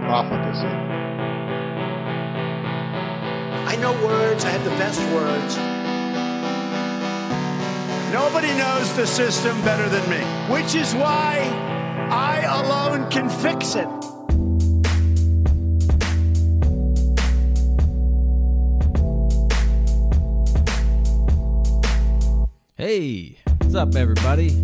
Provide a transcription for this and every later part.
profligacy. I know words, I have the best words. Nobody knows the system better than me, which is why I alone can fix it. Hey, what's up, everybody?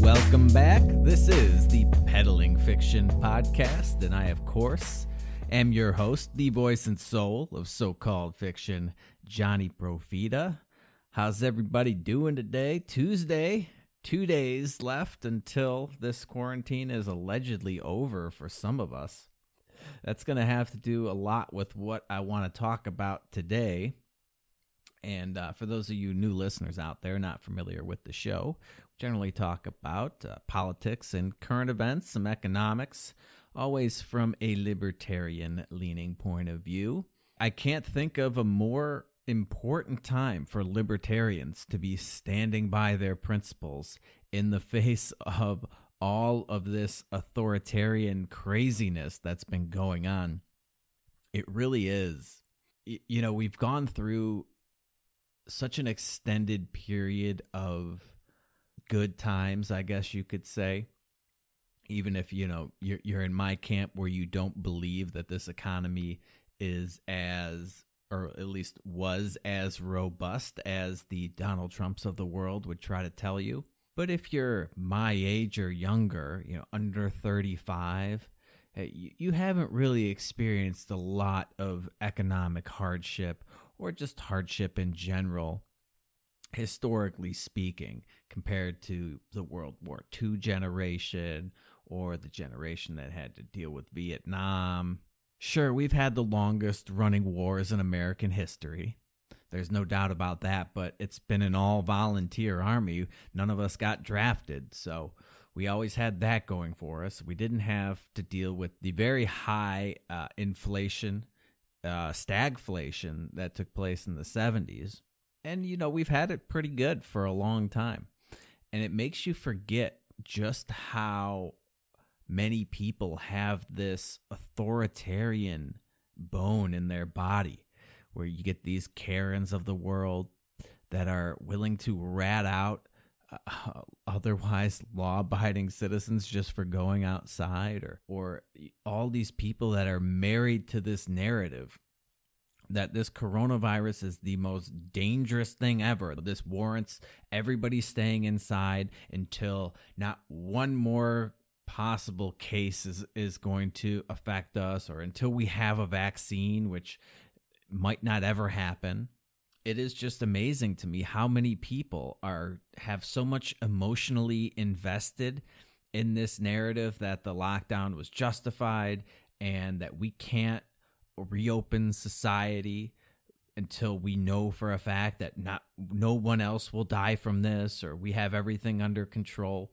Welcome back. This is the Peddling Fiction Podcast, and I, of course, am your host, the voice and soul of so called fiction, Johnny Profita. How's everybody doing today? Tuesday, two days left until this quarantine is allegedly over for some of us. That's going to have to do a lot with what I want to talk about today. And uh, for those of you new listeners out there not familiar with the show, generally talk about uh, politics and current events, some economics, always from a libertarian leaning point of view. I can't think of a more important time for libertarians to be standing by their principles in the face of all of this authoritarian craziness that's been going on. It really is. You know, we've gone through such an extended period of good times, I guess you could say. Even if, you know, you're, you're in my camp where you don't believe that this economy is as or at least was as robust as the Donald Trumps of the world would try to tell you. But if you're my age or younger, you know, under 35, eh, you haven't really experienced a lot of economic hardship or just hardship in general, historically speaking, compared to the World War II generation or the generation that had to deal with Vietnam Sure, we've had the longest running wars in American history. There's no doubt about that, but it's been an all volunteer army. None of us got drafted, so we always had that going for us. We didn't have to deal with the very high uh, inflation, uh, stagflation that took place in the 70s. And, you know, we've had it pretty good for a long time. And it makes you forget just how many people have this authoritarian bone in their body where you get these Karens of the world that are willing to rat out uh, otherwise law-abiding citizens just for going outside or or all these people that are married to this narrative that this coronavirus is the most dangerous thing ever. This warrants everybody staying inside until not one more possible case is, is going to affect us or until we have a vaccine, which might not ever happen. It is just amazing to me how many people are have so much emotionally invested in this narrative that the lockdown was justified and that we can't reopen society until we know for a fact that not no one else will die from this or we have everything under control.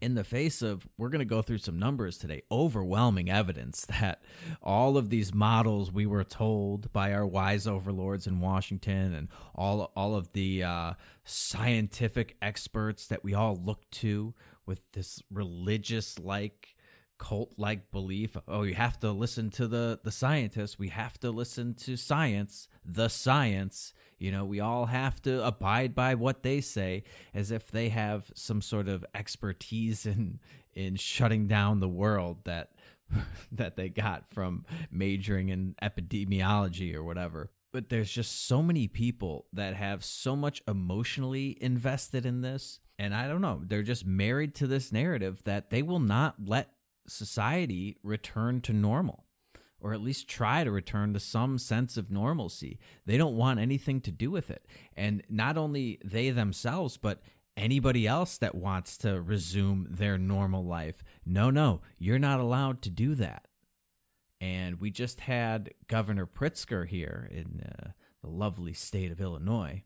In the face of we're going to go through some numbers today overwhelming evidence that all of these models we were told by our wise overlords in Washington and all all of the uh, scientific experts that we all look to with this religious like cult like belief oh you have to listen to the the scientists we have to listen to science the science you know, we all have to abide by what they say as if they have some sort of expertise in in shutting down the world that that they got from majoring in epidemiology or whatever. But there's just so many people that have so much emotionally invested in this. And I don't know, they're just married to this narrative that they will not let society return to normal or at least try to return to some sense of normalcy. They don't want anything to do with it. And not only they themselves, but anybody else that wants to resume their normal life. No, no, you're not allowed to do that. And we just had Governor Pritzker here in uh, the lovely state of Illinois.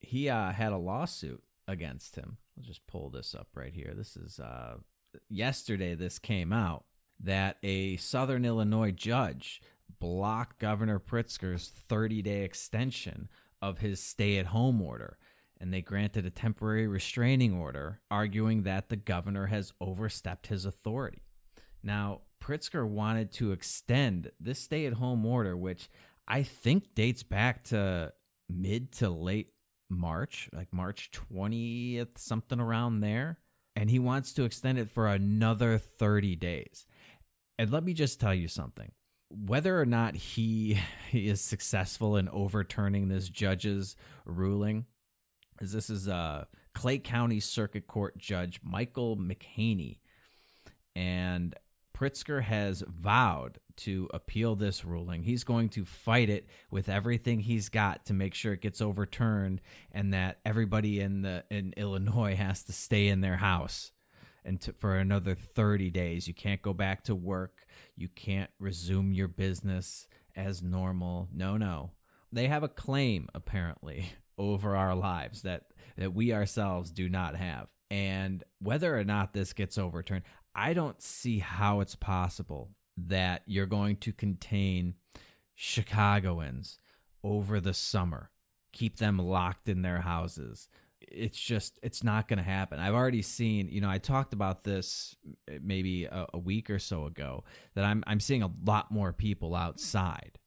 He uh, had a lawsuit against him. I'll just pull this up right here. This is uh, yesterday, this came out that a Southern Illinois judge blocked Governor Pritzker's 30 day extension of his stay at home order. And they granted a temporary restraining order, arguing that the governor has overstepped his authority. Now, Pritzker wanted to extend this stay at home order, which I think dates back to mid to late March, like March 20th, something around there. And he wants to extend it for another 30 days. And let me just tell you something. Whether or not he is successful in overturning this judge's ruling, as this is uh, Clay County Circuit Court Judge Michael McHaney. And Pritzker has vowed to appeal this ruling. He's going to fight it with everything he's got to make sure it gets overturned and that everybody in the in Illinois has to stay in their house and to, for another 30 days. You can't go back to work. You can't resume your business as normal. No, no. They have a claim apparently over our lives that that we ourselves do not have. And whether or not this gets overturned, I don't see how it's possible that you're going to contain Chicagoans over the summer, keep them locked in their houses. It's just, it's not going to happen. I've already seen, you know, I talked about this maybe a, a week or so ago that I'm, I'm seeing a lot more people outside.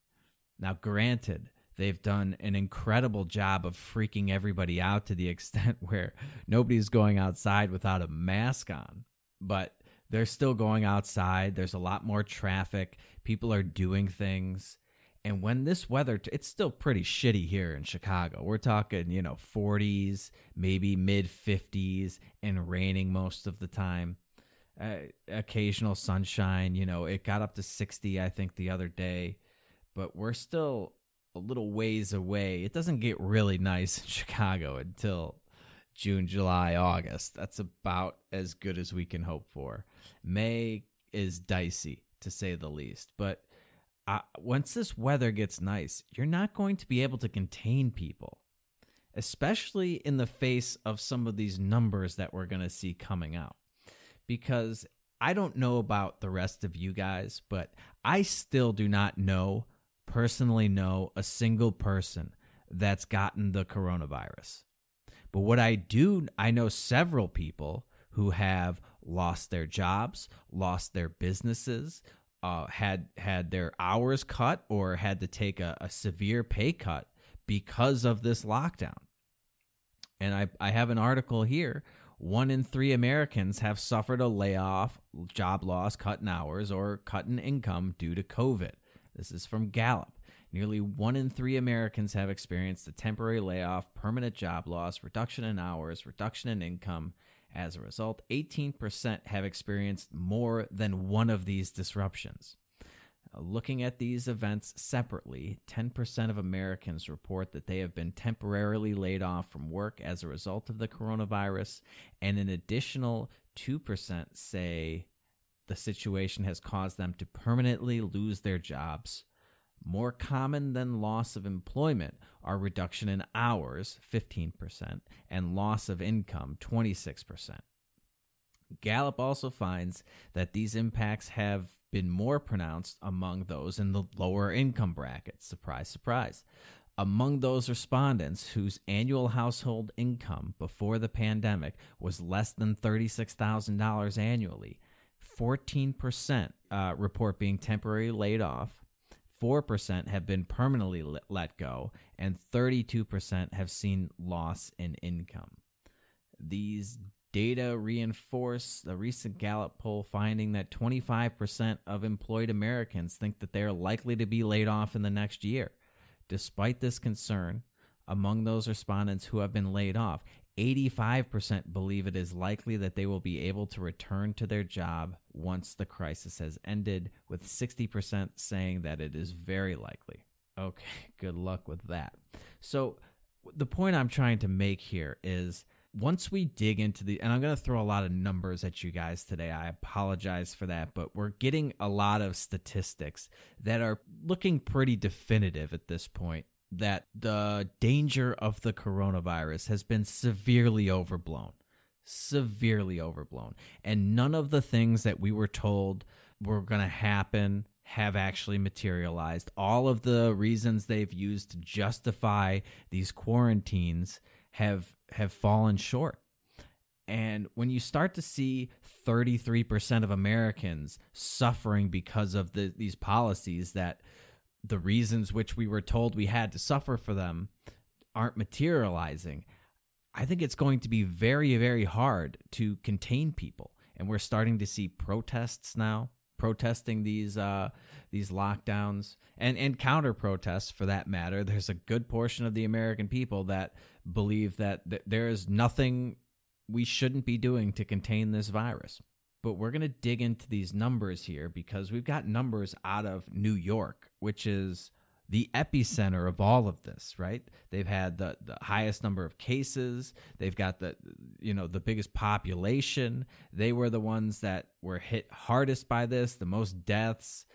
Now, granted, they've done an incredible job of freaking everybody out to the extent where nobody's going outside without a mask on. But they're still going outside. There's a lot more traffic. People are doing things. And when this weather, it's still pretty shitty here in Chicago. We're talking, you know, 40s, maybe mid 50s, and raining most of the time. Uh, occasional sunshine, you know, it got up to 60, I think, the other day. But we're still a little ways away. It doesn't get really nice in Chicago until June, July, August. That's about as good as we can hope for. May is dicey to say the least, but uh, once this weather gets nice, you're not going to be able to contain people, especially in the face of some of these numbers that we're going to see coming out. Because I don't know about the rest of you guys, but I still do not know, personally know, a single person that's gotten the coronavirus. But what I do, I know several people who have lost their jobs, lost their businesses, uh, had had their hours cut, or had to take a, a severe pay cut because of this lockdown. And I, I have an article here. One in three Americans have suffered a layoff, job loss, cut in hours, or cut in income due to COVID. This is from Gallup. Nearly one in three Americans have experienced a temporary layoff, permanent job loss, reduction in hours, reduction in income. As a result, 18% have experienced more than one of these disruptions. Uh, looking at these events separately, 10% of Americans report that they have been temporarily laid off from work as a result of the coronavirus, and an additional 2% say the situation has caused them to permanently lose their jobs more common than loss of employment are reduction in hours, 15%, and loss of income, 26%. Gallup also finds that these impacts have been more pronounced among those in the lower income brackets. Surprise, surprise. Among those respondents whose annual household income before the pandemic was less than $36,000 annually, 14% uh, report being temporarily laid off, 4% have been permanently let go, and 32% have seen loss in income. These data reinforce the recent Gallup poll finding that 25% of employed Americans think that they are likely to be laid off in the next year. Despite this concern, among those respondents who have been laid off, 85% believe it is likely that they will be able to return to their job once the crisis has ended, with 60% saying that it is very likely. Okay, good luck with that. So, the point I'm trying to make here is once we dig into the, and I'm going to throw a lot of numbers at you guys today. I apologize for that, but we're getting a lot of statistics that are looking pretty definitive at this point that the danger of the coronavirus has been severely overblown. Severely overblown. And none of the things that we were told were going to happen have actually materialized. All of the reasons they've used to justify these quarantines have have fallen short. And when you start to see 33% of Americans suffering because of the, these policies that the reasons which we were told we had to suffer for them aren't materializing, I think it's going to be very, very hard to contain people. And we're starting to see protests now, protesting these uh, these lockdowns and, and counter protests for that matter. There's a good portion of the American people that believe that th- there is nothing we shouldn't be doing to contain this virus. But we're going to dig into these numbers here because we've got numbers out of New York, which is the epicenter of all of this, right? They've had the, the highest number of cases. They've got the you know the biggest population. They were the ones that were hit hardest by this, the most deaths.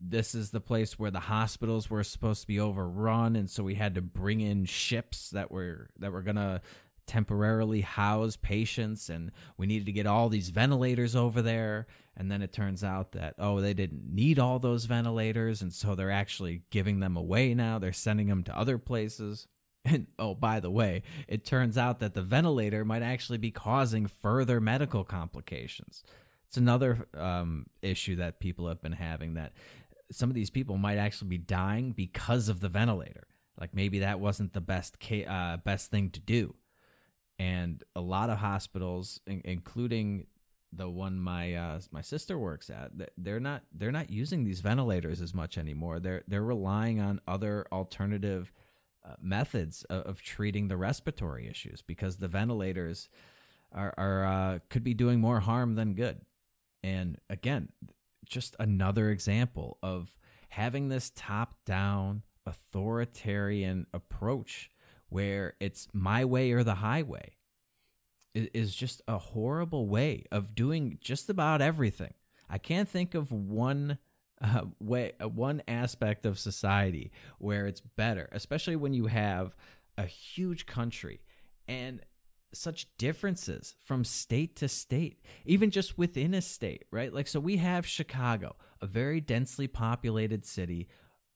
This is the place where the hospitals were supposed to be overrun, and so we had to bring in ships that were that were gonna temporarily house patients and we needed to get all these ventilators over there. And then it turns out that oh they didn't need all those ventilators and so they're actually giving them away now. They're sending them to other places. And oh by the way it turns out that the ventilator might actually be causing further medical complications. It's another um, issue that people have been having that some of these people might actually be dying because of the ventilator. Like maybe that wasn't the best ca- uh, best thing to do and a lot of hospitals, in- including the one my uh, my sister works at, they're not they're not using these ventilators as much anymore. They're they're relying on other alternative uh, methods of, of, treating the respiratory issues because the ventilators are, are uh, could be doing more harm than good. And again, just another example of having this top down authoritarian approach where it's my way or the highway is just a horrible way of doing just about everything. I can't think of one uh, way, uh, one aspect of society where it's better, especially when you have a huge country and such differences from state to state, even just within a state, right? Like, so we have Chicago, a very densely populated city,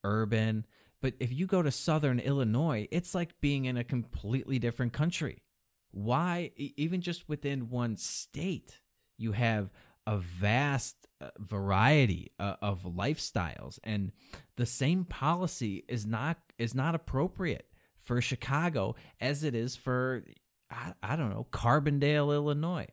urban, but if you go to southern Illinois, it's like being in a completely different country. Why, even just within one state, you have a vast uh, variety uh, of lifestyles and the same policy is not is not appropriate for Chicago as it is for I, I don't know Carbondale Illinois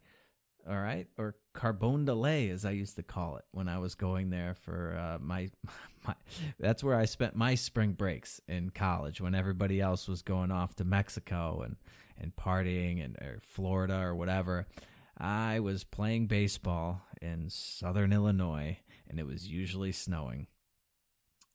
all right or Carbondale as I used to call it when I was going there for uh, my my, that's where I spent my spring breaks in college when everybody else was going off to Mexico and, and partying and or Florida or whatever. I was playing baseball in southern Illinois and it was usually snowing.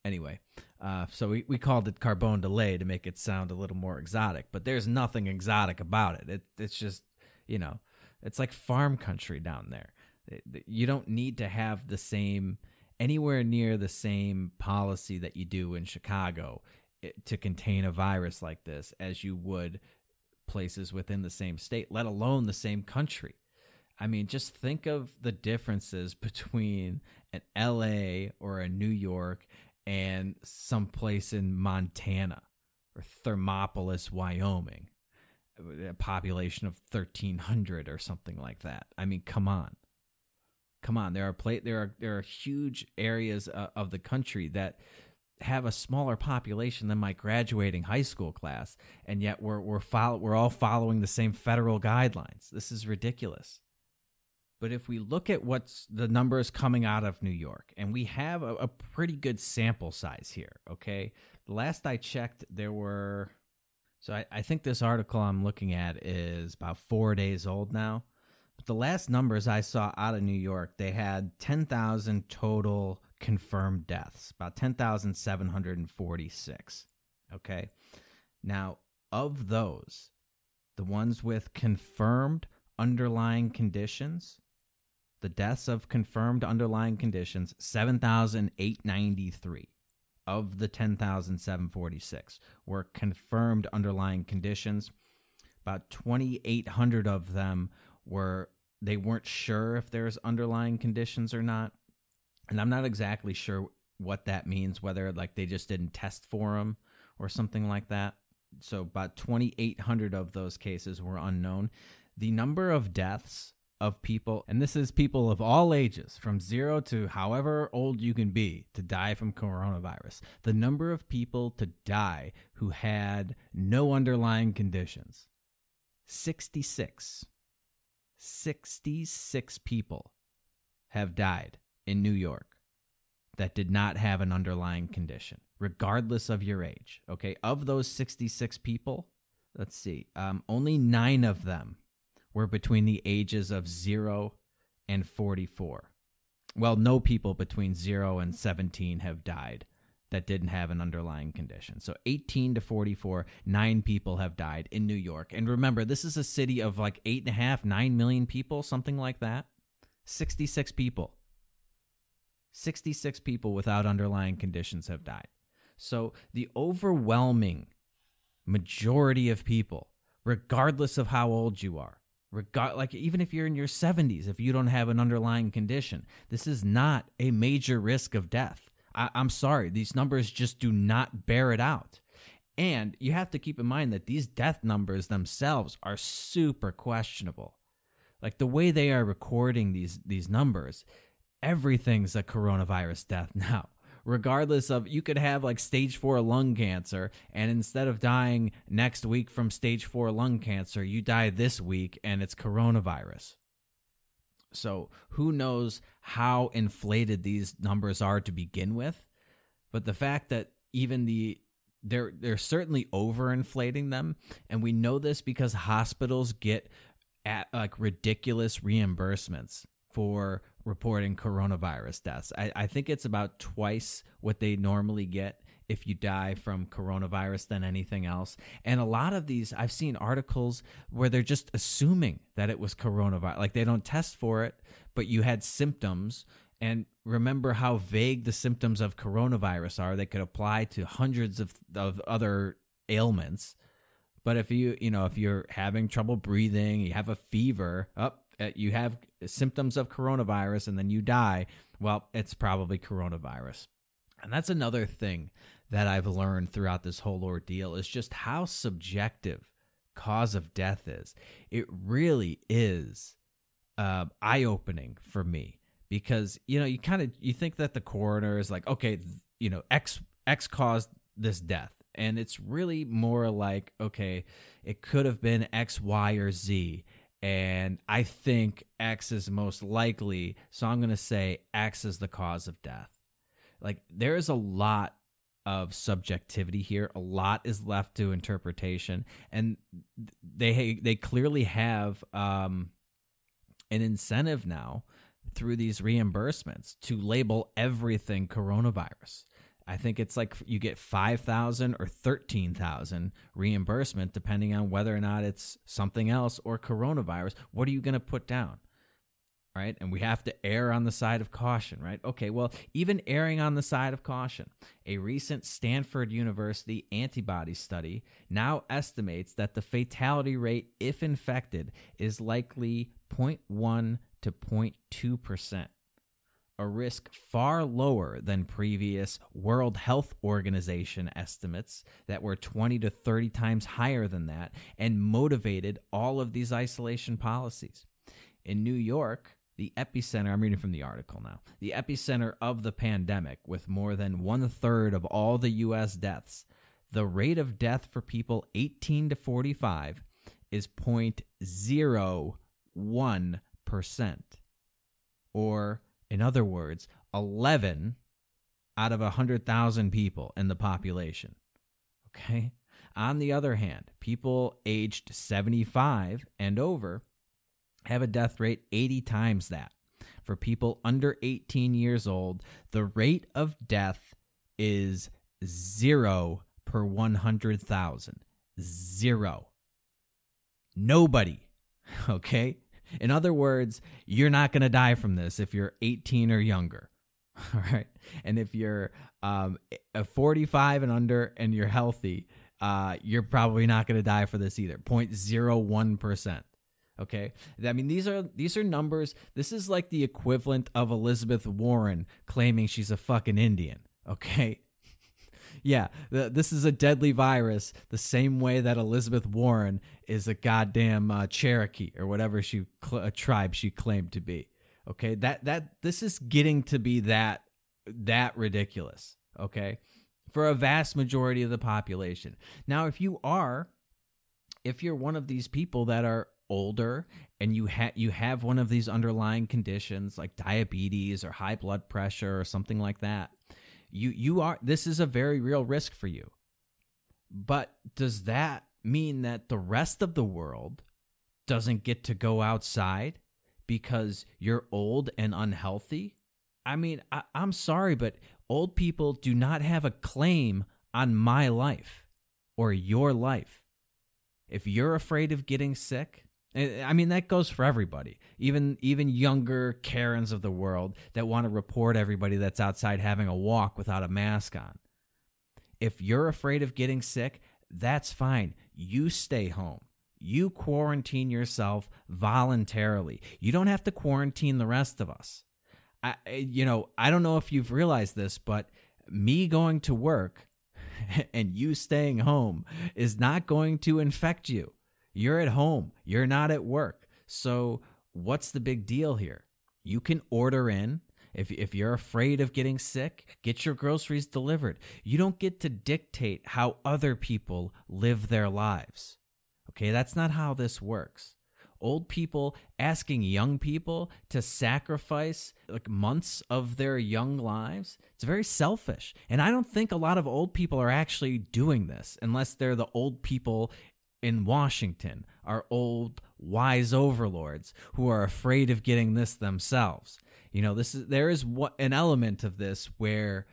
Anyway, uh, so we, we called it Carbone Delay to make it sound a little more exotic, but there's nothing exotic about it. it it's just, you know, it's like farm country down there. You don't need to have the same anywhere near the same policy that you do in Chicago eh, to contain a virus like this as you would places within the same state, let alone the same country. I mean, just think of the differences between an LA or a New York and some place in Montana or Thermopolis, Wyoming, a population of 1300 or something like that. I mean, come on. Come on, there are play, there are there are huge areas uh, of the country that have a smaller population than my graduating high school class, and yet we're we're follow, we're all following the same federal guidelines. This is ridiculous. But if we look at what's the numbers coming out of New York, and we have a, a pretty good sample size here, okay? The last I checked, there were so I, I think this article I'm looking at is about four days old now. But the last numbers I saw out of New York, they had 10,000 total confirmed deaths, about 10,746. Okay. Now, of those, the ones with confirmed underlying conditions, the deaths of confirmed underlying conditions, 7,893 of the 10,746 were confirmed underlying conditions. About 2,800 of them were, they weren't sure if there's underlying conditions or not. And I'm not exactly sure what that means, whether like they just didn't test for them or something like that. So about 2,800 of those cases were unknown. The number of deaths of people, and this is people of all ages, from zero to however old you can be to die from coronavirus. The number of people to die who had no underlying conditions 66. 66 people have died in New York that did not have an underlying condition, regardless of your age. Okay. Of those 66 people, let's see, um, only nine of them were between the ages of 0 and 44. Well, no people between 0 and 17 have died that didn't have an underlying condition. So 18 to 44, nine people have died in New York. And remember, this is a city of like eight and a half, nine million people, something like that. 66 people. 66 people without underlying conditions have died. So the overwhelming majority of people, regardless of how old you are, regard like even if you're in your 70s if you don't have an underlying condition this is not a major risk of death. I, i'm sorry these numbers just do not bear it out. And you have to keep in mind that these death numbers themselves are super questionable. Like the way they are recording these these numbers everything's a coronavirus death now regardless of you could have like stage four lung cancer and instead of dying next week from stage four lung cancer you die this week and it's coronavirus. So who knows how inflated these numbers are to begin with but the fact that even the they're they're certainly overinflating them and we know this because hospitals get at like ridiculous reimbursements for reporting coronavirus deaths. I, I think it's about twice what they normally get if you die from coronavirus than anything else. And a lot of these, I've seen articles where they're just assuming that it was coronavirus. Like they don't test for it, but you had symptoms. And remember how vague the symptoms of coronavirus are. They could apply to hundreds of, of other ailments. But if you, you know, if you're having trouble breathing, you have a fever, up, oh, you have symptoms of coronavirus and then you die, well, it's probably coronavirus. And that's another thing that I've learned throughout this whole ordeal is just how subjective cause of death is. It really is uh, eye opening for me because you know you kind of you think that the coroner is like okay you know x x caused this death and it's really more like okay it could have been x y or z and I think X is most likely. So I'm going to say X is the cause of death. Like there is a lot of subjectivity here. A lot is left to interpretation, and they they clearly have um, an incentive now through these reimbursements to label everything coronavirus. I think it's like you get 5,000 or 13,000 reimbursement depending on whether or not it's something else or coronavirus. What are you going to put down? Right? And we have to err on the side of caution, right? Okay, well, even erring on the side of caution, a recent Stanford University antibody study now estimates that the fatality rate, if infected, is likely 0.1 to 0.2% a risk far lower than previous World Health Organization estimates that were 20 to 30 times higher than that and motivated all of these isolation policies. In New York, the epicenter, I'm reading from the article now, the epicenter of the pandemic, with more than one third of all the U.S. deaths, the rate of death for people 18 to 45 is 0.01%, or in other words, 11 out of 100,000 people in the population. Okay? On the other hand, people aged 75 and over have a death rate 80 times that. For people under 18 years old, the rate of death is zero per 100,000. Zero. Nobody. Okay? In other words, you're not going to die from this if you're 18 or younger. All right. And if you're um, 45 and under and you're healthy, uh, you're probably not going to die for this either. 0.01%. Okay. I mean, these are these are numbers. This is like the equivalent of Elizabeth Warren claiming she's a fucking Indian. Okay. Yeah, this is a deadly virus, the same way that Elizabeth Warren is a goddamn uh, Cherokee or whatever she a tribe she claimed to be. Okay, that that this is getting to be that that ridiculous. Okay, for a vast majority of the population. Now, if you are, if you're one of these people that are older and you have you have one of these underlying conditions like diabetes or high blood pressure or something like that you you are this is a very real risk for you. But does that mean that the rest of the world doesn't get to go outside because you're old and unhealthy? I mean I, i'm sorry but old people do not have a claim on my life or your life. If you're afraid of getting sick I mean that goes for everybody. Even even younger Karens of the world that want to report everybody that's outside having a walk without a mask on. If you're afraid of getting sick, that's fine. You stay home. You quarantine yourself voluntarily. You don't have to quarantine the rest of us. I you know, I don't know if you've realized this, but me going to work and you staying home is not going to infect you. You're at home, you're not at work. So, what's the big deal here? You can order in. If, if you're afraid of getting sick, get your groceries delivered. You don't get to dictate how other people live their lives. Okay, that's not how this works. Old people asking young people to sacrifice like months of their young lives, it's very selfish. And I don't think a lot of old people are actually doing this unless they're the old people in Washington are old wise overlords who are afraid of getting this themselves. You know, this is there is what an element of this where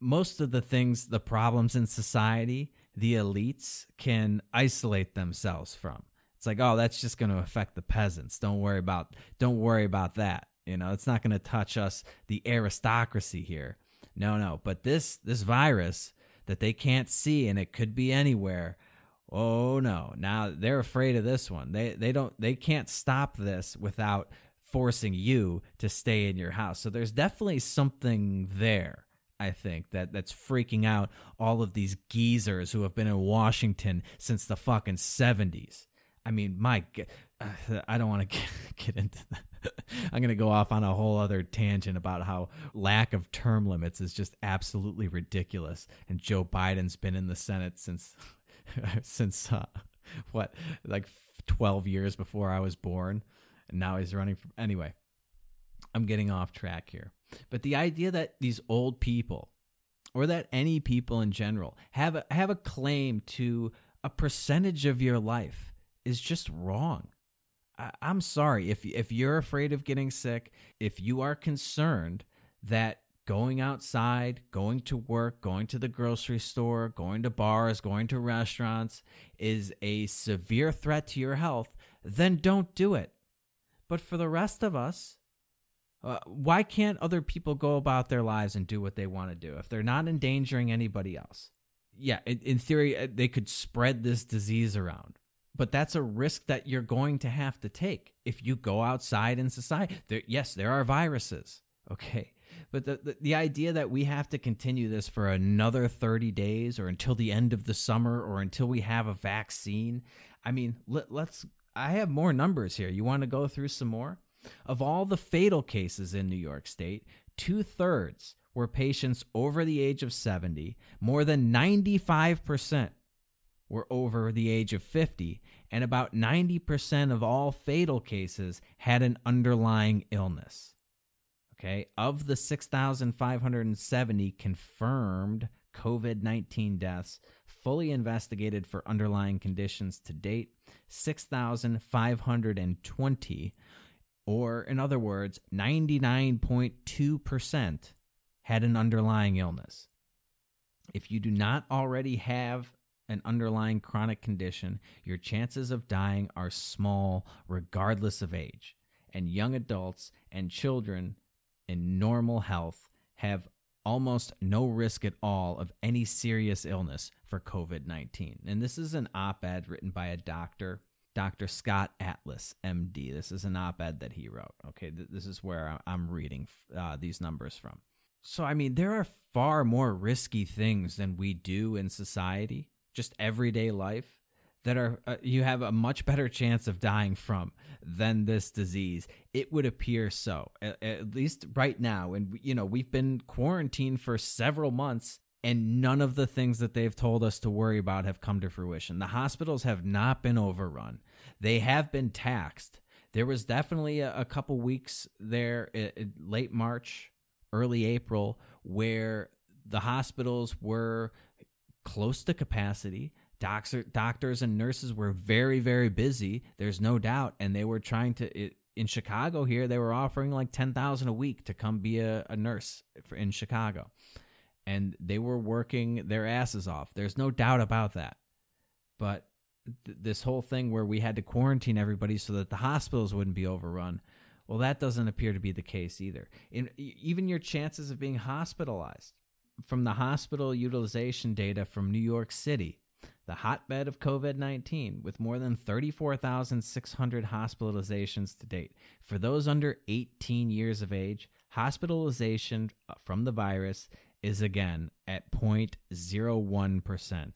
most of the things, the problems in society, the elites can isolate themselves from. It's like, oh, that's just going to affect the peasants. Don't worry about don't worry about that. You know, it's not going to touch us, the aristocracy here. No, no. But this this virus that they can't see and it could be anywhere Oh no. Now they're afraid of this one. They they don't they can't stop this without forcing you to stay in your house. So there's definitely something there. I think that that's freaking out all of these geezers who have been in Washington since the fucking 70s. I mean, my I don't want to get, get into that. I'm going to go off on a whole other tangent about how lack of term limits is just absolutely ridiculous and Joe Biden's been in the Senate since since uh, what like 12 years before I was born and now he's running anyway I'm getting off track here. But the idea that these old people or that any people in general have a, have a claim to a percentage of your life is just wrong. I, I'm sorry if if you're afraid of getting sick if you are concerned that going outside, going to work, going to the grocery store, going to bars, going to restaurants is a severe threat to your health, then don't do it. But for the rest of us, uh, why can't other people go about their lives and do what they want to do if they're not endangering anybody else? Yeah, in, in theory, uh, they could spread this disease around but that's a risk that you're going to have to take if you go outside in society. There, yes, there are viruses, okay, but the, the, the idea that we have to continue this for another 30 days or until the end of the summer or until we have a vaccine, I mean, let, let's. I have more numbers here. You want to go through some more? Of all the fatal cases in New York State, two thirds were patients over the age of 70. More than 95% were over the age of 50, and about 90% of all fatal cases had an underlying illness. Okay. Of the 6,570 confirmed COVID 19 deaths fully investigated for underlying conditions to date, 6,520, or in other words, 99.2%, had an underlying illness. If you do not already have an underlying chronic condition, your chances of dying are small regardless of age. And young adults and children in normal health have almost no risk at all of any serious illness for COVID 19. And this is an op ed written by a doctor, Dr. Scott Atlas, MD. This is an op ed that he wrote. Okay, this is where I'm reading uh, these numbers from. So, I mean, there are far more risky things than we do in society, just everyday life, that are uh, you have a much better chance of dying from than this disease. It would appear so, at, at least right now. And, you know, we've been quarantined for several months and none of the things that they've told us to worry about have come to fruition. The hospitals have not been overrun, they have been taxed. There was definitely a, a couple weeks there, late March, early April, where the hospitals were close to capacity. Doctor, doctors and nurses were very, very busy. There's no doubt, and they were trying to. It, in Chicago here, they were offering like ten thousand a week to come be a, a nurse for, in Chicago, and they were working their asses off. There's no doubt about that. But th- this whole thing where we had to quarantine everybody so that the hospitals wouldn't be overrun, well, that doesn't appear to be the case either. In, even your chances of being hospitalized from the hospital utilization data from New York City the hotbed of COVID 19, with more than 34,600 hospitalizations to date. For those under 18 years of age, hospitalization uh, from the virus is again at 0.01%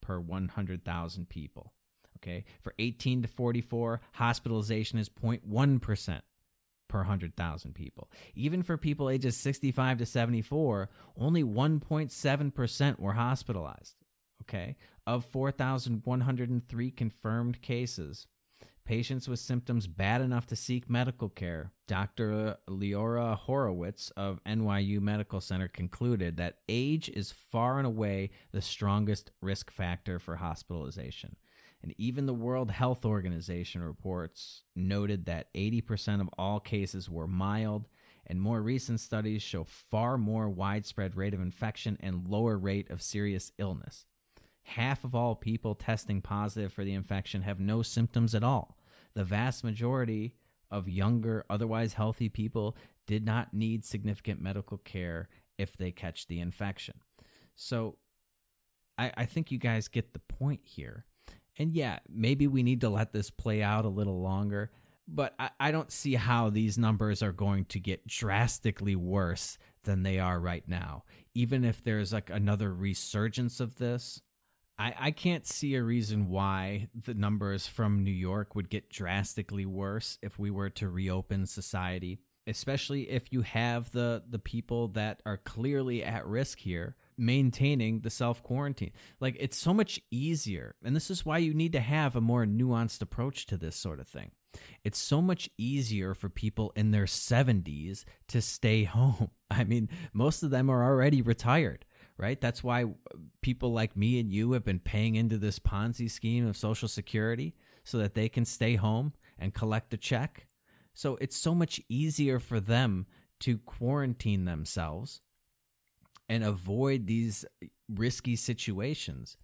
per 100,000 people. Okay. For 18 to 44, hospitalization is 0.1% per 100,000 people. Even for people ages 65 to 74, only 1.7% were hospitalized. Okay. Of 4,103 confirmed cases, patients with symptoms bad enough to seek medical care, Dr. Leora Horwitz of NYU Medical Center concluded that age is far and away the strongest risk factor for hospitalization. And even the World Health Organization reports noted that 80% of all cases were mild, and more recent studies show far more widespread rate of infection and lower rate of serious illness half of all people testing positive for the infection have no symptoms at all. The vast majority of younger, otherwise healthy people did not need significant medical care if they catch the infection. So I, I think you guys get the point here. And yeah, maybe we need to let this play out a little longer, but I, I don't see how these numbers are going to get drastically worse than they are right now. Even if there's like another resurgence of this, I, I can't see a reason why the numbers from New York would get drastically worse if we were to reopen society, especially if you have the, the people that are clearly at risk here maintaining the self quarantine. Like it's so much easier. And this is why you need to have a more nuanced approach to this sort of thing. It's so much easier for people in their 70s to stay home. I mean, most of them are already retired right? That's why people like me and you have been paying into this Ponzi scheme of Social Security so that they can stay home and collect a check. So it's so much easier for them to quarantine themselves and avoid these risky situations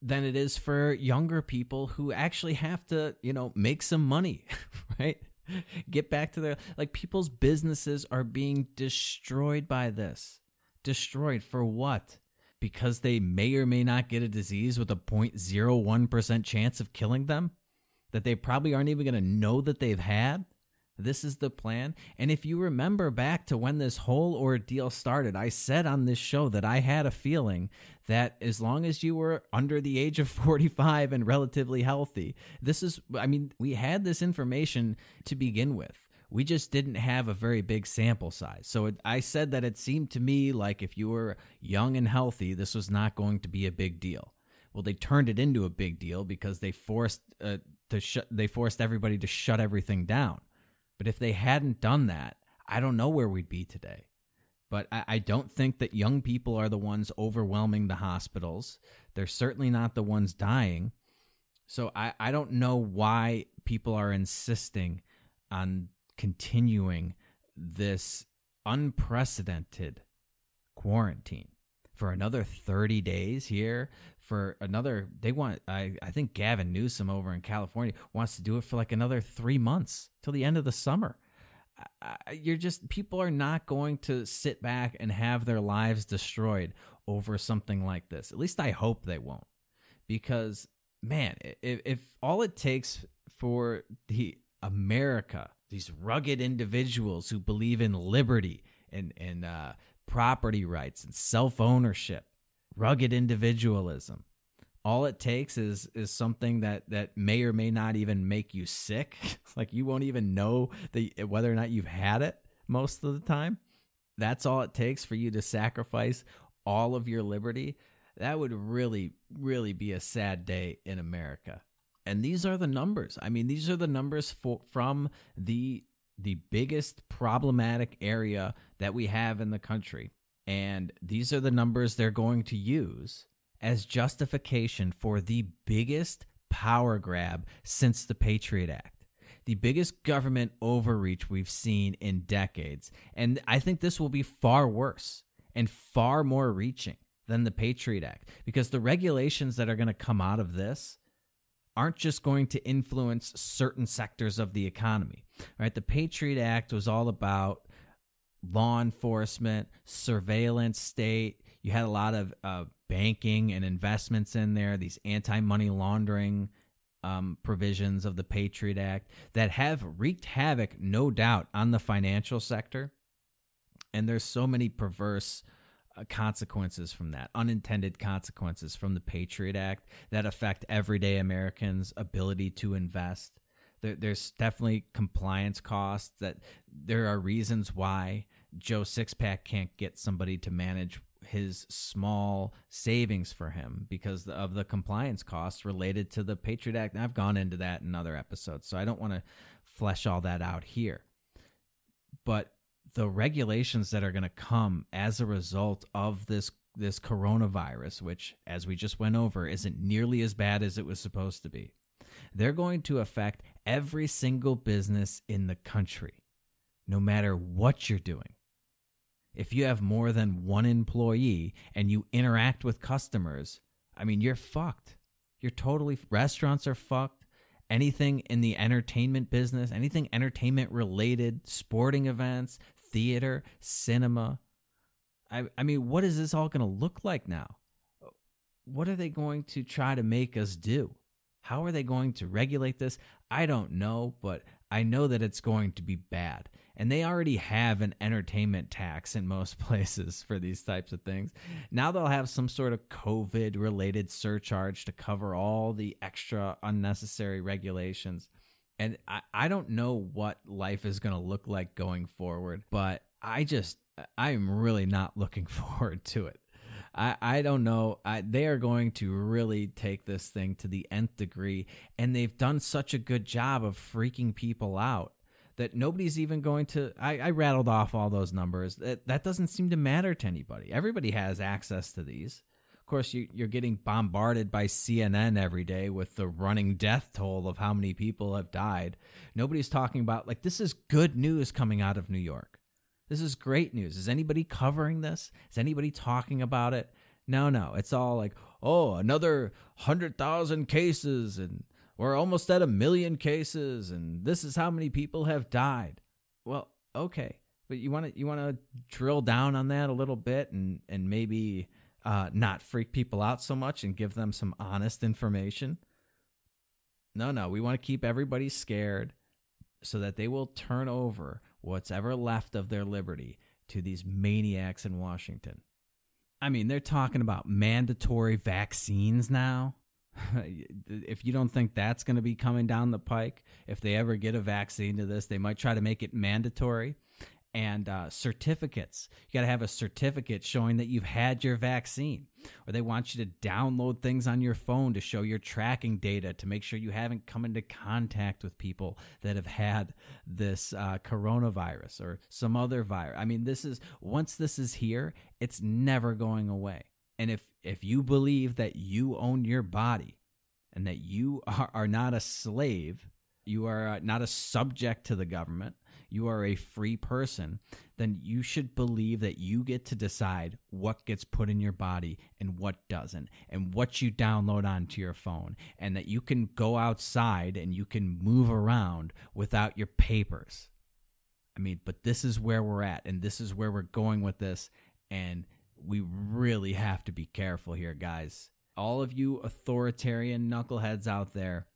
than it is for younger people who actually have to, you know, make some money, right? Get back to their like people's businesses are being destroyed by this destroyed for what? Because they may or may not get a disease with a 0.01% chance of killing them that they probably aren't even going to know that they've had? This is the plan. And if you remember back to when this whole ordeal started, I said on this show that I had a feeling that as long as you were under the age of 45 and relatively healthy, this is, I mean, we had this information to begin with we just didn't have a very big sample size. So it, I said that it seemed to me like if you were young and healthy, this was not going to be a big deal. Well, they turned it into a big deal because they forced uh, to shut they forced everybody to shut everything down. But if they hadn't done that, I don't know where we'd be today. But I, I don't think that young people are the ones overwhelming the hospitals. They're certainly not the ones dying. So I, I don't know why people are insisting on continuing this unprecedented quarantine. For another 30 days here for another they want I, I think gavin newsom over in california wants to do it for like another three months till the end of the summer. You're just people are not going to sit back and have their lives destroyed over something like this. At least i hope they won't. Because man if, if all it takes for the america these rugged individuals who believe in liberty and and uh, property rights and self ownership, rugged individualism. All it takes is is something that that may or may not even make you sick. like you won't even know the whether or not you've had it most of the time. That's all it takes for you to sacrifice all of your liberty. That would really, really be a sad day in America. And these are the numbers. I mean, these are the numbers for, from the the biggest problematic area that we have in the country. And these are the numbers they're going to use as justification for the biggest power grab since the Patriot Act. The biggest government overreach we've seen in decades. And I think this will be far worse and far more reaching than the Patriot Act because the regulations that are going to come out of this aren't just going to influence certain sectors of the economy. Right? The Patriot Act was all about law enforcement, surveillance state. You had a lot of uh, banking and investments in there, these anti money laundering um, provisions of the Patriot Act that have wreaked havoc, no doubt, on the financial sector. And there's so many perverse Uh, consequences from that, unintended consequences from the Patriot Act that affect everyday Americans' ability to invest. There, there's definitely compliance costs that there are reasons why Joe Sixpack can't get somebody to manage his small savings for him because of the compliance costs related to the Patriot Act. And I've gone into that in other episodes, so I don't want to flesh all that out here. But the regulations that are going to come as a result of this this coronavirus, which as we just went over isn't nearly as bad as it was supposed to be. They're going to affect every single business in the country, no matter what you're doing. If you have more than one employee and you interact with customers, I mean, you're fucked. You're totally, restaurants are fucked anything in the entertainment business, anything entertainment related, sporting events, theater, cinema. I, I mean, what is this all going to look like now? What are they going to try to make us do? How are they going to regulate this? I don't know, but I know that it's going to be bad. And they already have an entertainment tax in most places for these types of things. Now they'll have some sort of COVID related surcharge to cover all the extra unnecessary regulations. And I, I don't know what life is going to look like going forward, but I just, I'm really not looking forward to it. I, I don't know. I, they are going to really take this thing to the nth degree, and they've done such a good job of freaking people out that nobody's even going to. I, I rattled off all those numbers. That that doesn't seem to matter to anybody. Everybody has access to these course, you, you're getting bombarded by CNN every day with the running death toll of how many people have died. Nobody's talking about, like, this is good news coming out of New York. This is great news. Is anybody covering this? Is anybody talking about it? No, no. It's all like, oh, another 100,000 cases, and we're almost at a million cases, and this is how many people have died. Well, okay. But you want to you want to drill down on that a little bit and and maybe uh, not freak people out so much and give them some honest information. No, no, we want to keep everybody scared so that they will turn over what's ever left of their liberty to these maniacs in Washington. I mean, they're talking about mandatory vaccines now. if you don't think that's going to be coming down the pike, if they ever get a vaccine to this, they might try to make it mandatory and uh, certificates. You got to have a certificate showing that you've had your vaccine, or they want you to download things on your phone to show your tracking data to make sure you haven't come into contact with people that have had this uh, coronavirus or some other virus. I mean, this is once this is here, it's never going away. And if if you believe that you own your body and that you are, are not a slave, you are uh, not a subject to the government you are a free person, then you should believe that you get to decide what gets put in your body and what doesn't, and what you download onto your phone, and that you can go outside and you can move around without your papers. I mean, but this is where we're at, and this is where we're going with this, and we really have to be careful here, guys. All of you authoritarian knuckleheads out there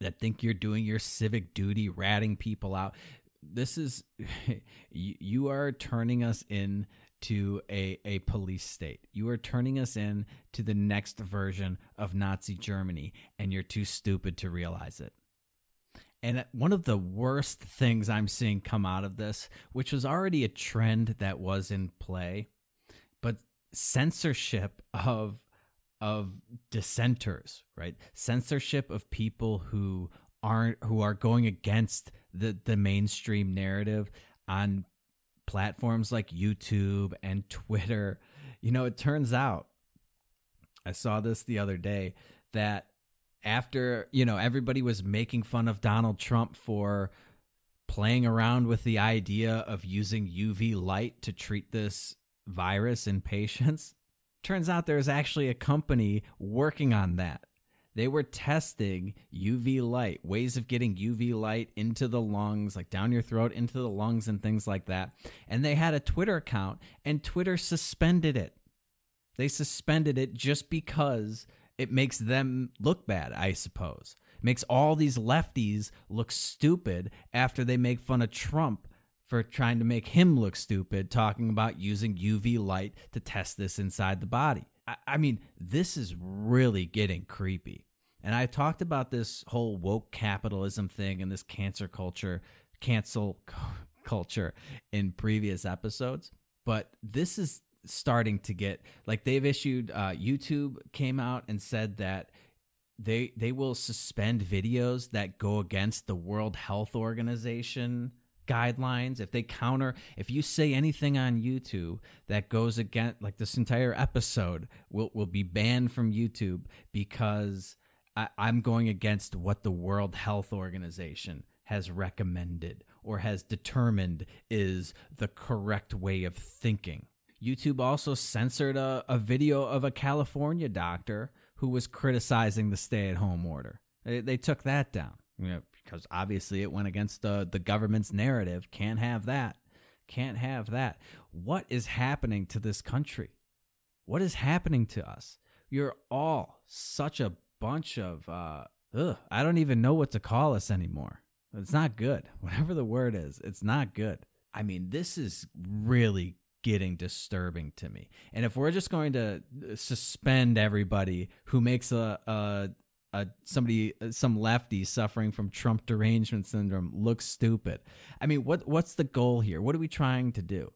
that think you're doing your civic duty, ratting people out. This is you, are turning us in to a, a police state. You are turning us in to the next version of Nazi Germany, and you're too stupid to realize it. And one of the worst things I'm seeing come out of this, which was already a trend that was in play, but censorship of of dissenters, right? Censorship of people who aren't who are going against the the mainstream narrative on platforms like YouTube and Twitter. You know, it turns out I saw this the other day that after, you know, everybody was making fun of Donald Trump for playing around with the idea of using UV light to treat this virus in patients Turns out there's actually a company working on that. They were testing UV light, ways of getting UV light into the lungs, like down your throat, into the lungs, and things like that. And they had a Twitter account, and Twitter suspended it. They suspended it just because it makes them look bad, I suppose. It makes all these lefties look stupid after they make fun of Trump for trying to make him look stupid, talking about using UV light to test this inside the body. I, mean, this is really getting creepy. And I talked about this whole woke capitalism thing and this cancer culture, cancel culture in previous episodes. But this is starting to get like they've issued, uh, YouTube came out and said that they they will suspend videos that go against the World Health Organization guidelines, if they counter, if you say anything on YouTube that goes against, like this entire episode will, will be banned from YouTube because I, I'm going against what the World Health Organization has recommended or has determined is the correct way of thinking. YouTube also censored a, a video of a California doctor who was criticizing the stay at home order. They, they took that down. You know, because obviously it went against the the government's narrative. Can't have that. Can't have that. What is happening to this country? What is happening to us? You're all such a bunch of uh ugh, I don't even know what to call us anymore. It's not good. Whatever the word is, it's not good. I mean, this is really getting disturbing to me. And if we're just going to suspend everybody who makes a, a somebody, uh, some lefty suffering from Trump derangement syndrome looks stupid. I mean, what what's the goal here? What are we trying to do?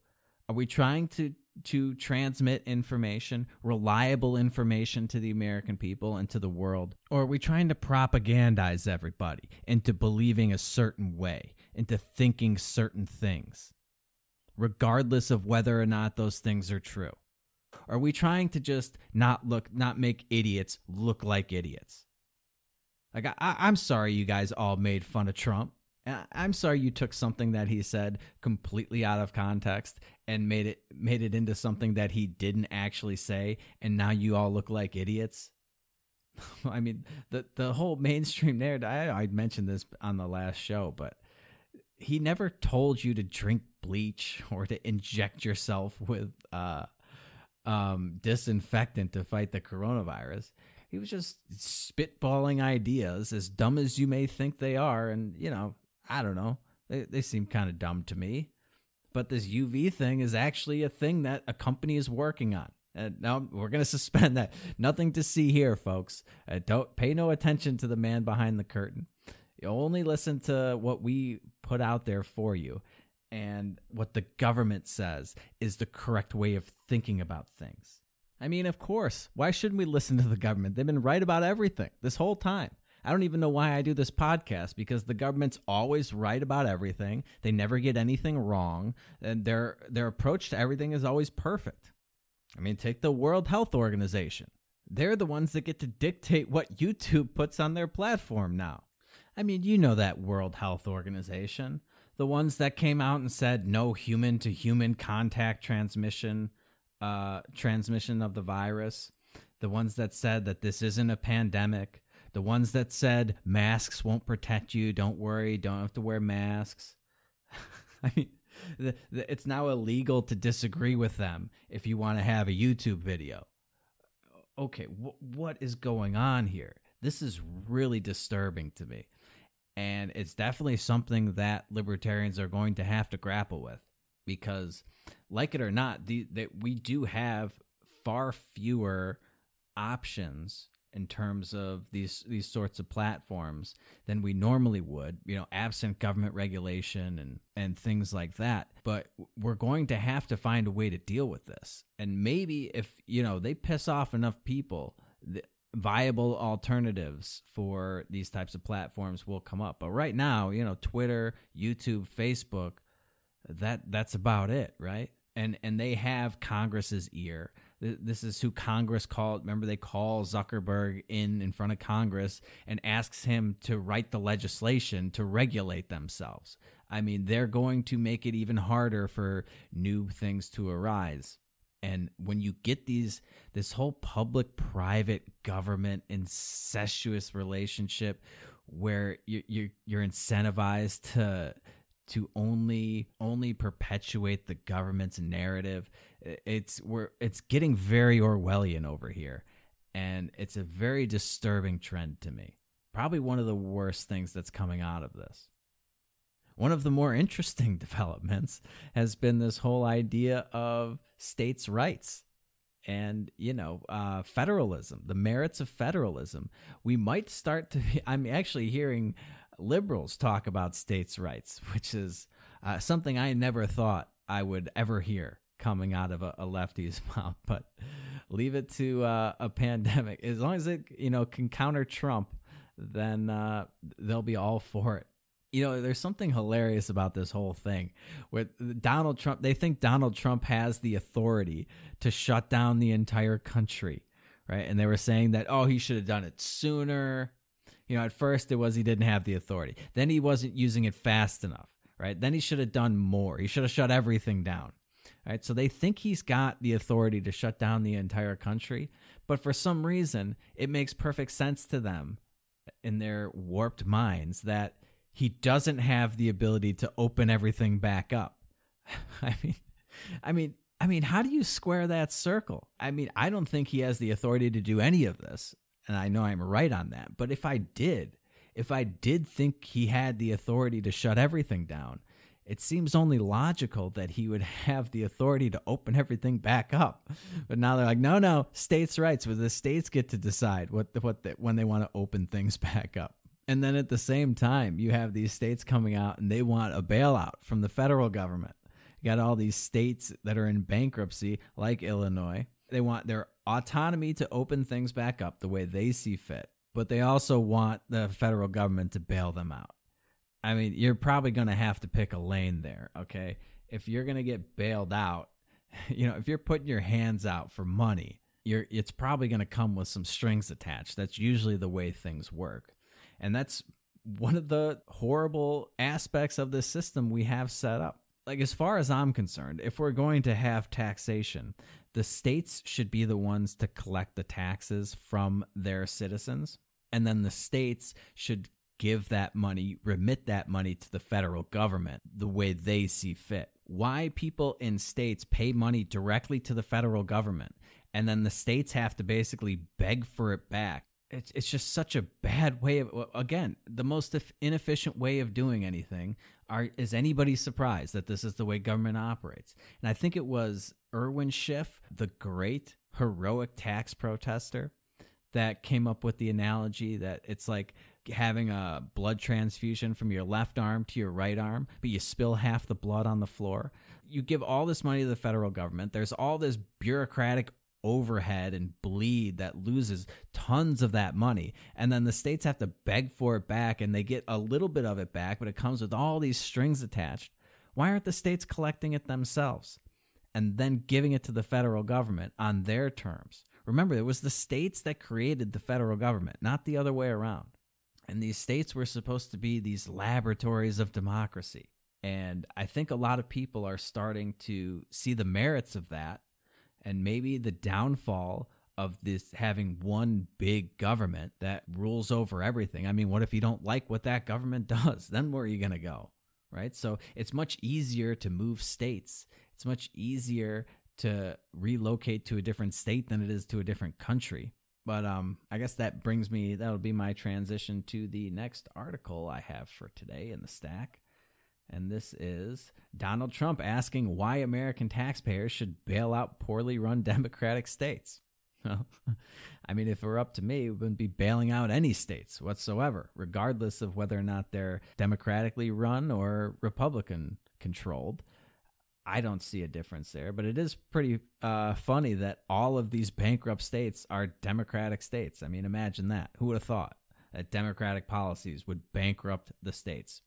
Are we trying to to transmit information, reliable information to the American people and to the world? Or are we trying to propagandize everybody into believing a certain way, into thinking certain things, regardless of whether or not those things are true? Are we trying to just not look, not make idiots look like idiots? Like, I, I'm sorry you guys all made fun of Trump. I'm sorry you took something that he said completely out of context and made it made it into something that he didn't actually say, and now you all look like idiots. I mean, the the whole mainstream narrative. I, I mentioned this on the last show, but he never told you to drink bleach or to inject yourself with uh, um, disinfectant to fight the coronavirus he was just spitballing ideas, as dumb as you may think they are. And, you know, I don't know. They, they seem kind of dumb to me. But this UV thing is actually a thing that a company is working on. And now we're going to suspend that. Nothing to see here, folks. Uh, don't pay no attention to the man behind the curtain. You only listen to what we put out there for you. And what the government says is the correct way of thinking about things. I mean, of course. Why shouldn't we listen to the government? They've been right about everything this whole time. I don't even know why I do this podcast because the government's always right about everything. They never get anything wrong, and their their approach to everything is always perfect. I mean, take the World Health Organization. They're the ones that get to dictate what YouTube puts on their platform now. I mean, you know that World Health Organization. the ones that came out and said no human to human contact transmission uh, transmission of the virus, the ones that said that this isn't a pandemic, the ones that said masks won't protect you, don't worry, don't have to wear masks. I mean, the, the, it's now illegal to disagree with them if you want to have a YouTube video. Okay, wh- what is going on here? This is really disturbing to me. And it's definitely something that libertarians are going to have to grapple with because, like it or not, the, that we do have far fewer options in terms of these these sorts of platforms than we normally would you know absent government regulation and and things like that. But we're going to have to find a way to deal with this. And maybe if you know they piss off enough people the viable alternatives for these types of platforms will come up. But right now you know twitter youtube facebook that that's about it right and and they have congress's ear this is who Congress called. Remember, they call Zuckerberg in in front of Congress and asks him to write the legislation to regulate themselves. I mean, they're going to make it even harder for new things to arise. And when you get these, this whole public private government incestuous relationship where you, you, you're incentivized to to only only perpetuate the government's narrative. It's we're it's getting very Orwellian over here, and it's a very disturbing trend to me. Probably one of the worst things that's coming out of this. One of the more interesting developments has been this whole idea of states' rights and you know uh, federalism the merits of federalism we might start to be, i'm actually hearing liberals talk about states' rights, which is uh, something I never thought I would ever hear coming out of a, a lefty's mouth. But leave it to uh, a pandemic. As long as it you know can counter Trump, then uh, they'll be all for it. You know, there's something hilarious about this whole thing where Donald Trump, they think Donald Trump has the authority to shut down the entire country, right? And they were saying that, oh, he should have done it sooner. You know, at first it was he didn't have the authority. Then he wasn't using it fast enough, right? Then he should have done more. He should have shut everything down. Right? So they think he's got the authority to shut down the entire country, but for some reason, it makes perfect sense to them in their warped minds that he doesn't have the ability to open everything back up. I mean, I mean, I mean, how do you square that circle? I mean, I don't think he has the authority to do any of this and I know I'm right on that. But if I did, if I did think he had the authority to shut everything down, it seems only logical that he would have the authority to open everything back up. But now they're like, no, no, states' rights, where the states get to decide what what the, when they want to open things back up. And then at the same time, you have these states coming out and they want a bailout from the federal government. You got all these states that are in bankruptcy, like Illinois. They want their autonomy to open things back up the way they see fit, but they also want the federal government to bail them out. I mean, you're probably going to have to pick a lane there, okay? If you're going to get bailed out, you know, if you're putting your hands out for money, you're it's probably going to come with some strings attached. That's usually the way things work. And that's one of the horrible aspects of this system we have set up. Like as far as I'm concerned, if we're going to have taxation, the states should be the ones to collect the taxes from their citizens. And then the states should give that money, remit that money to the federal government the way they see fit. Why people in states pay money directly to the federal government and then the states have to basically beg for it back. It's, it's just such a bad way of, again, the most inefficient way of doing anything. Are, is anybody surprised that this is the way government operates? And I think it was Irwin Schiff, the great heroic tax protester, that came up with the analogy that it's like having a blood transfusion from your left arm to your right arm, but you spill half the blood on the floor. You give all this money to the federal government. There's all this bureaucratic overhead and bleed that loses tons of that money. And then the states have to beg for it back and they get a little bit of it back, but it comes with all these strings attached. Why aren't the states collecting it themselves? and then giving it to the federal government on their terms. Remember, it was the states that created the federal government, not the other way around. And these states were supposed to be these laboratories of democracy. And I think a lot of people are starting to see the merits of that and maybe the downfall of this having one big government that rules over everything. I mean, what if you don't like what that government does? Then where are you going to go? Right? So it's much easier to move states. It's much easier to relocate to a different state than it is to a different country. But um, I guess that brings me, that'll be my transition to the next article I have for today in the stack. And this is Donald Trump asking why American taxpayers should bail out poorly run Democratic states. I mean, if it were up to me, we wouldn't be bailing out any states whatsoever, regardless of whether or not they're democratically run or Republican controlled. I don't see a difference there, but it is pretty uh, funny that all of these bankrupt states are Democratic states. I mean, imagine that. Who would have thought that Democratic policies would bankrupt the states?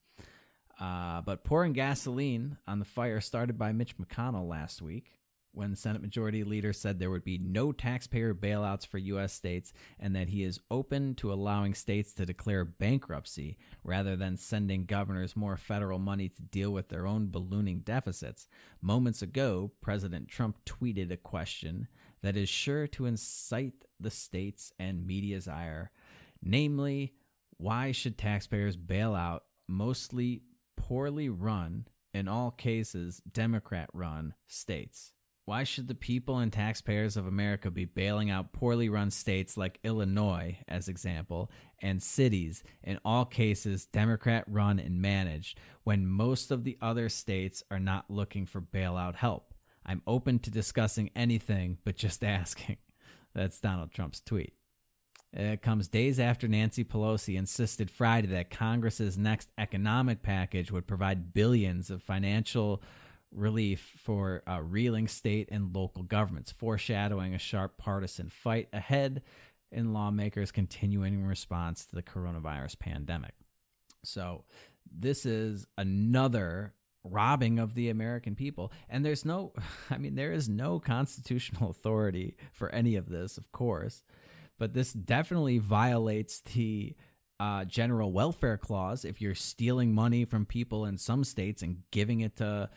Uh, but pouring gasoline on the fire started by Mitch McConnell last week when Senate Majority Leader said there would be no taxpayer bailouts for U.S. states and that he is open to allowing states to declare bankruptcy rather than sending governors more federal money to deal with their own ballooning deficits. Moments ago, President Trump tweeted a question that is sure to incite the states and media's ire namely, why should taxpayers bail out mostly poorly run, in all cases, Democrat run states? Why should the people and taxpayers of America be bailing out poorly run states like Illinois, as example, and cities, in all cases Democrat run and managed, when most of the other states are not looking for bailout help? I'm open to discussing anything, but just asking. That's Donald Trump's tweet. It comes days after Nancy Pelosi insisted Friday that Congress's next economic package would provide billions of financial relief for uh, reeling state and local governments, foreshadowing a sharp partisan fight ahead in lawmakers' continuing response to the coronavirus pandemic. So, this is another robbing of the American people. And there's no, I mean, there is no constitutional authority for any of this, of course, but this definitely violates the uh, general welfare clause if you're stealing money from people in some states and giving it to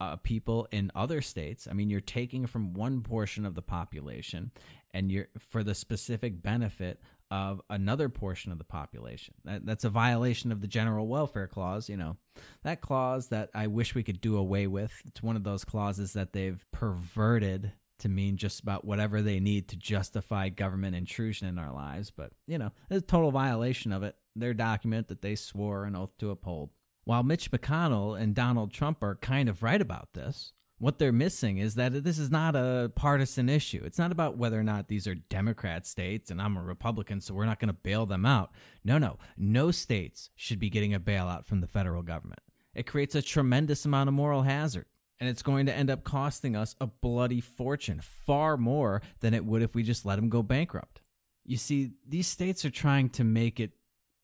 uh, people in other states. I mean, you're taking from one portion of the population and you're for the specific benefit of another portion of the population. That, that's a violation of the general welfare clause, you know. That clause that I wish we could do away with. It's one of those clauses that they've perverted to mean just about whatever they need to justify government intrusion in our lives, but you know, it's a total violation of it. Their document that they swore an oath to uphold. While Mitch McConnell and Donald Trump are kind of right about this, what they're missing is that this is not a partisan issue. It's not about whether or not these are Democrat states and I'm a Republican, so we're not going to bail them out. No, no. No states should be getting a bailout from the federal government. It creates a tremendous amount of moral hazard. And it's going to end up costing us a bloody fortune, far more than it would if we just let them go bankrupt. You see, these states are trying to make it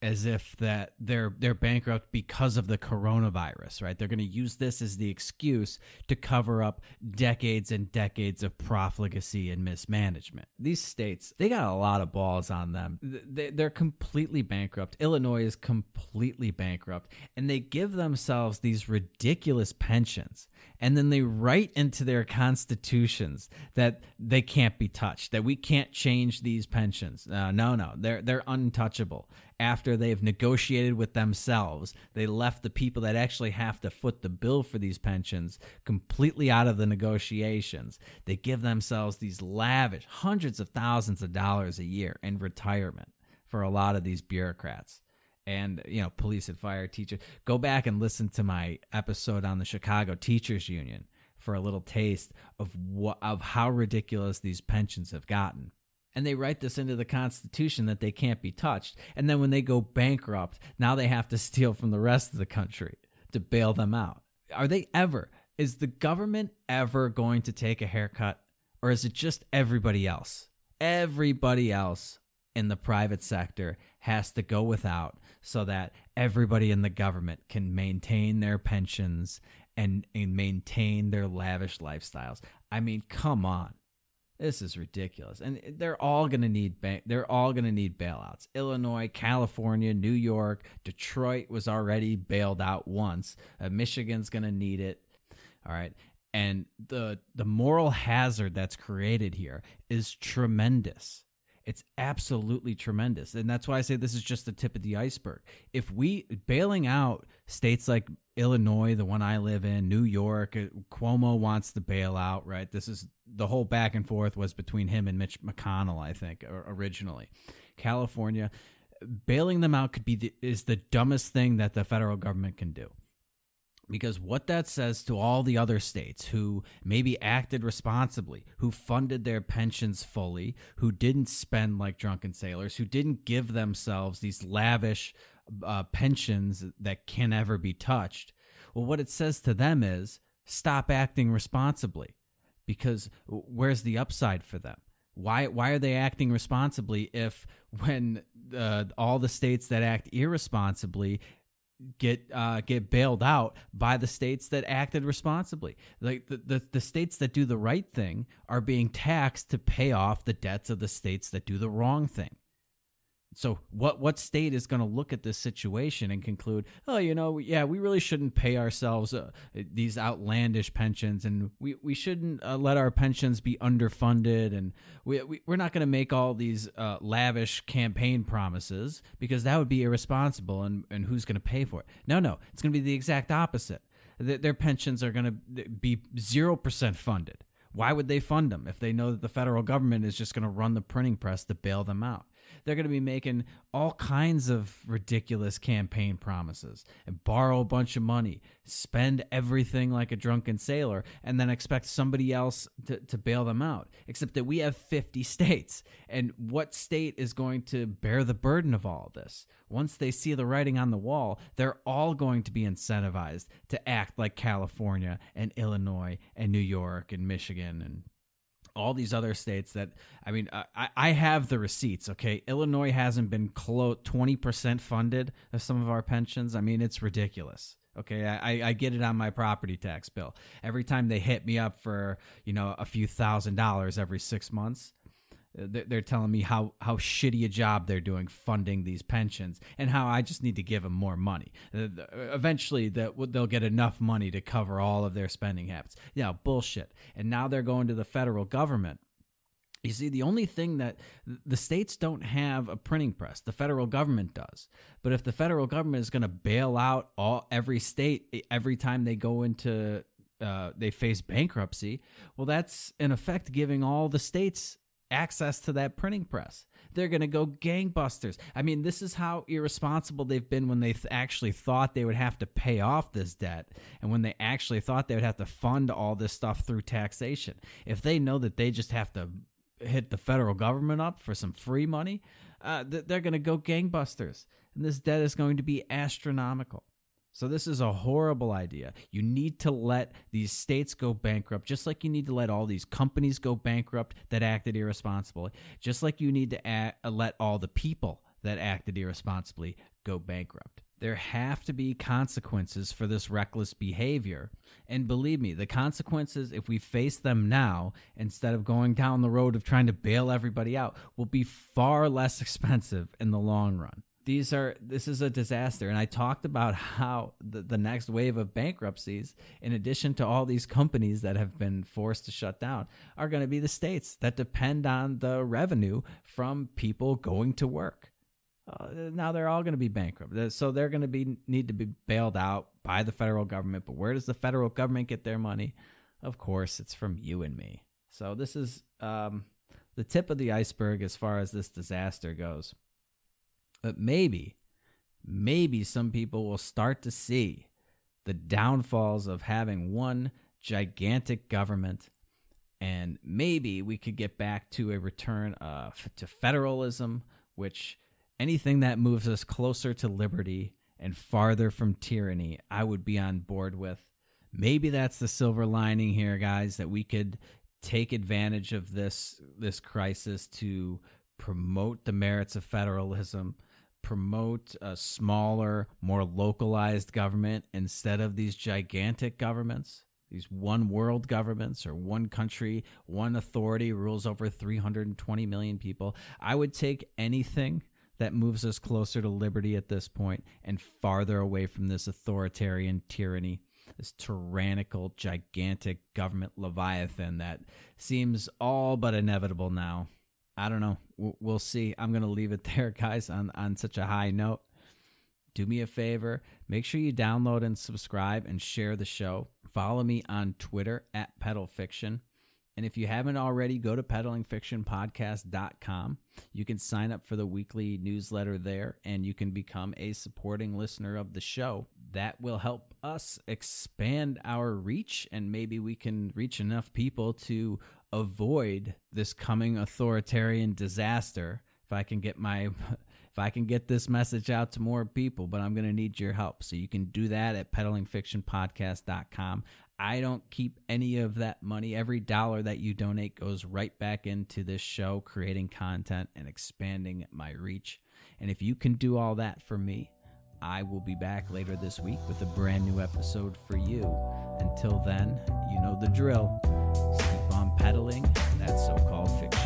as if that they're they're bankrupt because of the coronavirus, right? They're going to use this as the excuse to cover up decades and decades of profligacy and mismanagement. These states, they got a lot of balls on them. They're completely bankrupt. Illinois is completely bankrupt, and they give themselves these ridiculous pensions, and then they write into their constitutions that they can't be touched, that we can't change these pensions. Uh, no, no, they're they're untouchable after they've negotiated with themselves. They left the people that actually have to foot the bill for these pensions completely out of the negotiations. They give themselves these lavish hundreds of thousands of dollars a year in retirement for a lot of these bureaucrats and you know police and fire teachers go back and listen to my episode on the chicago teachers union for a little taste of what of how ridiculous these pensions have gotten and they write this into the Constitution that they can't be touched. And then when they go bankrupt, now they have to steal from the rest of the country to bail them out. Are they ever? Is the government ever going to take a haircut? Or is it just everybody else? Everybody else in the private sector has to go without so that everybody in the government can maintain their pensions and, and maintain their lavish lifestyles. I mean, come on. This is ridiculous, and they're all going to need bank. They're all going to need bailouts. Illinois, California, New York, Detroit was already bailed out once. Uh, Michigan's going to need it. All right, and the the moral hazard that's created here is tremendous. It's absolutely tremendous. And that's why I say this is just the tip of the iceberg. If we bailing out states like Illinois, the one I live in, New York, uh, Cuomo wants to bail out, right? This is the whole back and forth was between him and Mitch McConnell, I think, originally. California, bailing them out could be the, is the dumbest thing that the federal government can do because what that says to all the other states who maybe acted responsibly, who funded their pensions fully, who didn't spend like drunken sailors, who didn't give themselves these lavish uh, pensions that can never be touched. Well, what it says to them is stop acting responsibly because where's the upside for them? Why, why are they acting responsibly if when uh, all the states that act irresponsibly get uh, get bailed out by the states that acted responsibly. Like the, the, the states that do the right thing are being taxed to pay off the debts of the states that do the wrong thing. So what what state is going to look at this situation and conclude, oh, you know, yeah, we really shouldn't pay ourselves uh, these outlandish pensions, and we we shouldn't uh, let our pensions be underfunded, and we, we are not going to make all these uh, lavish campaign promises because that would be irresponsible, and and who's going to pay for it? No, no, it's going to be the exact opposite. Their pensions are going to be zero percent funded. Why would they fund them if they know that the federal government is just going to run the printing press to bail them out? They're going to be making all kinds of ridiculous campaign promises and borrow a bunch of money, spend everything like a drunken sailor, and then expect somebody else to, to bail them out. Except that we have 50 states. And what state is going to bear the burden of all of this? Once they see the writing on the wall, they're all going to be incentivized to act like California and Illinois and New York and Michigan and all these other states that I mean I, I have the receipts okay? Illinois hasn't been close 20% funded of some of our pensions. I mean it's ridiculous okay? I, I get it on my property tax bill. Every time they hit me up for you know a few thousand dollars every six months they're telling me how how shitty a job they're doing funding these pensions and how I just need to give them more money. Eventually, that they'll get enough money to cover all of their spending habits. Yeah, bullshit. And now they're going to the federal government. You see, the only thing that the states don't have a printing press, the federal government does. But if the federal government is going to bail out all every state every time they go into uh, they face bankruptcy, well, that's in effect giving all the states access to that printing press. They're going to go gangbusters. I mean, this is how irresponsible they've been when they th- actually thought they would have to pay off this debt and when they actually thought they would have to fund all this stuff through taxation. If they know that they just have to hit the federal government up for some free money, uh, they're going to go gangbusters. And this debt is going to be astronomical. So, this is a horrible idea. You need to let these states go bankrupt, just like you need to let all these companies go bankrupt that acted irresponsibly, just like you need to act, uh, let all the people that acted irresponsibly go bankrupt. There have to be consequences for this reckless behavior. And believe me, the consequences, if we face them now, instead of going down the road of trying to bail everybody out, will be far less expensive in the long run these are this is a disaster. And i talked about how the, the next wave of bankruptcies in addition to all these companies that have been forced to shut down are going to be the states that depend on the revenue from people going to work. Uh, now they're all going to be bankrupt. So they're going to be need to be bailed out by the federal government. But where does the federal government get their money? Of course it's from you and me. So this is um, the tip of the iceberg as far as this disaster goes but maybe, maybe some people will start to see the downfalls of having one gigantic government. And maybe we could get back to a return uh, to federalism, which anything that moves us closer to liberty and farther from tyranny, I would be on board with. Maybe that's the silver lining here, guys, that we could take advantage of this this crisis to promote the merits of federalism promote a smaller, more localized government instead of these gigantic governments. these one world governments or one country, one authority rules over 320 million people. I would take anything that moves us closer to liberty at this point and farther away from this authoritarian tyranny, this tyrannical, gigantic government leviathan that seems all but inevitable now. I don't know. We'll see. I'm going to leave it there, guys, on, on such a high note. Do me a favor, make sure you download and subscribe and share the show. Follow me on Twitter at Peddle Fiction. And if you haven't already, go to peddlingfictionpodcast.com. You can sign up for the weekly newsletter there and you can become a supporting listener of the show. That will help us expand our reach and maybe we can reach enough people to avoid this coming authoritarian disaster if I can get my if I can get this message out to more people, but I'm going to need your help. So you can do that at peddlingfictionpodcast.com. I don't keep any of that money. Every dollar that you donate goes right back into this show, creating content and expanding my reach. And if you can do all that for me, I will be back later this week with a brand new episode for you. Until then, you know the drill. On peddling that so called fiction.